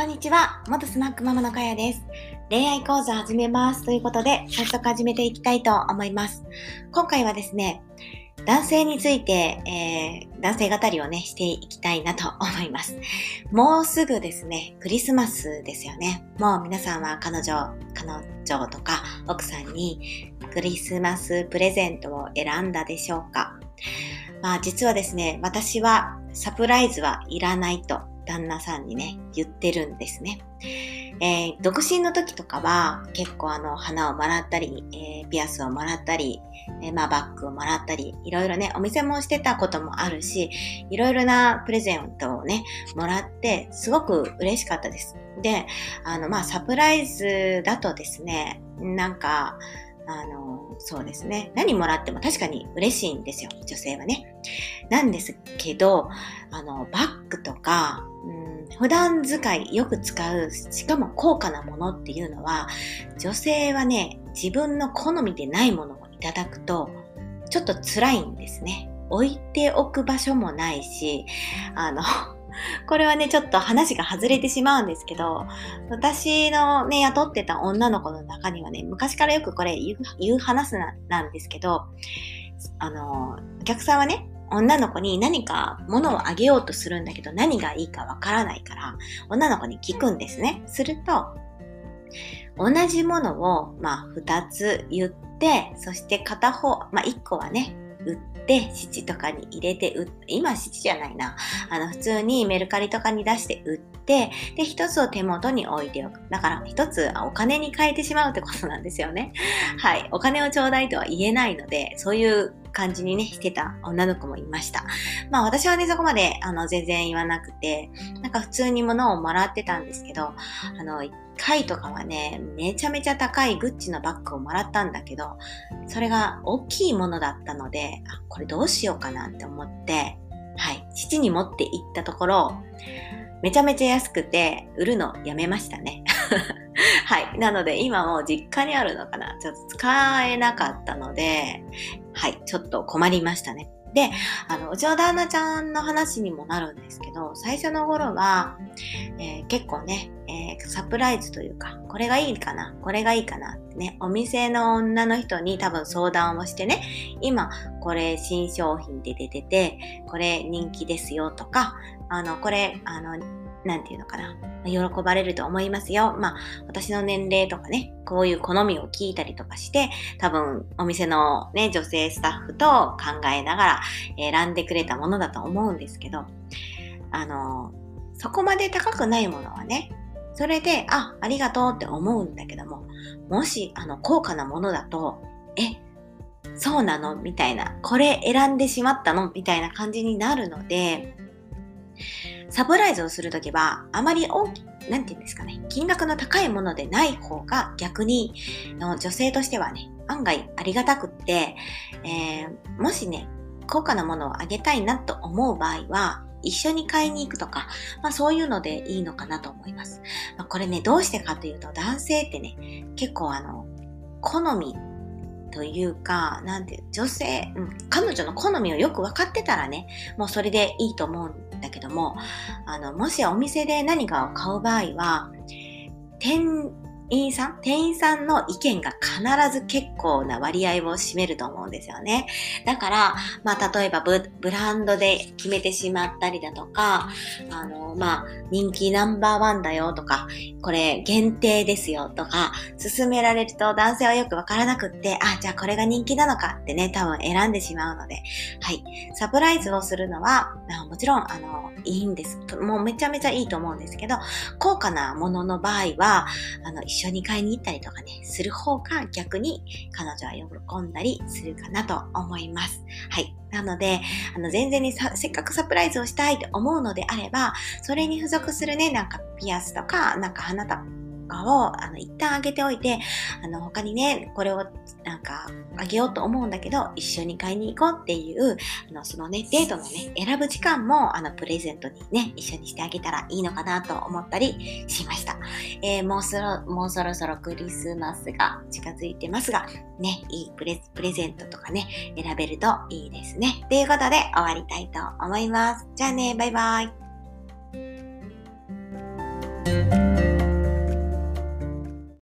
こんにちは。元スナックママのかやです。恋愛講座始めますということで、早速始めていきたいと思います。今回はですね、男性について、えー、男性語りをね、していきたいなと思います。もうすぐですね、クリスマスですよね。もう皆さんは彼女、彼女とか奥さんにクリスマスプレゼントを選んだでしょうかまあ実はですね、私はサプライズはいらないと旦那さんにね、言ってるんですね。えー、独身の時とかは結構あの花をもらったり、えー、ピアスをもらったり、えー、まあバッグをもらったり、いろいろね、お店もしてたこともあるし、いろいろなプレゼントをね、もらって、すごく嬉しかったです。で、あの、まあサプライズだとですね、なんか、あの、そうですね。何もらっても確かに嬉しいんですよ。女性はね。なんですけど、あの、バッグとか、うん、普段使いよく使う、しかも高価なものっていうのは、女性はね、自分の好みでないものをいただくと、ちょっと辛いんですね。置いておく場所もないし、あの、これはね、ちょっと話が外れてしまうんですけど、私のね、雇ってた女の子の中にはね、昔からよくこれ言う言う話ななんですけど、あの、お客さんはね、女の子に何か物をあげようとするんだけど何がいいかわからないから、女の子に聞くんですね。すると、同じものを、まあ、二つ言って、そして片方、まあ、一個はね、売って七とかに入れて売って今七じゃないな。あの普通にメルカリとかに出して売ってで一つを手元に置いておく。だから一つお金に変えてしまうってことなんですよね。はい。お金をちょうだいとは言えないのでそういう感じにね、してた女の子もいました。まあ私はね、そこまであの全然言わなくて、なんか普通に物をもらってたんですけど、あの、一回とかはね、めちゃめちゃ高いグッチのバッグをもらったんだけど、それが大きいものだったので、あ、これどうしようかなって思って、はい、父に持って行ったところ、めちゃめちゃ安くて、売るのやめましたね。はい。なので、今も実家にあるのかなちょっと使えなかったので、はい。ちょっと困りましたね。で、あの、うちの旦那ちゃんの話にもなるんですけど、最初の頃は、えー、結構ね、えー、サプライズというか、これがいいかな、これがいいかなってね、お店の女の人に多分相談をしてね、今、これ新商品で出てて、これ人気ですよとか、あの、これ、あの、なんていうのかな。喜ばれると思いますよ。まあ、私の年齢とかね、こういう好みを聞いたりとかして、多分お店のね、女性スタッフと考えながら選んでくれたものだと思うんですけど、あの、そこまで高くないものはね、それで、あ、ありがとうって思うんだけども、もし、あの、高価なものだと、え、そうなの？みたいな、これ選んでしまったの？みたいな感じになるので、サプライズをするときは、あまり大き、なんて言うんですかね、金額の高いものでない方が逆に、の女性としてはね、案外ありがたくって、えー、もしね、高価なものをあげたいなと思う場合は、一緒に買いに行くとか、まあそういうのでいいのかなと思います。まあ、これね、どうしてかというと、男性ってね、結構あの、好みというか、なんて、女性、うん、彼女の好みをよく分かってたらね、もうそれでいいと思うんだけども、あの、もしお店で何かを買う場合は、店員さん店員さんの意見が必ず結構な割合を占めると思うんですよね。だから、まあ、例えばブブランドで決めてしまったりだとか、あの、まあ、人気ナンバーワンだよとか、これ限定ですよとか、勧められると男性はよくわからなくって、あ、じゃあこれが人気なのかってね、多分選んでしまうので、はい。サプライズをするのは、もちろん、あの、いいんです。もうめちゃめちゃいいと思うんですけど、高価なものの場合は、あの、緒に買いに行ったりとかね、する方が逆に彼女は喜んだりするかなと思います。はい。なので、あの、全然ね、せっかくサプライズをしたいと思うのであれば、それに付属するね、なんかピアスとか、なんか花束かを、あの、一旦あげておいて、あの、他にね、これをなんかあげようと思うんだけど、一緒に買いに行こうっていう、あの、そのね、デートのね、選ぶ時間も、あの、プレゼントにね、一緒にしてあげたらいいのかなと思ったりしました。えー、もうそろ、もうそろそろクリスマスが近づいてますが、ね、いいプレプレゼントとかね、選べるといいですね。ということで、終わりたいと思います。じゃあね、バイバイ。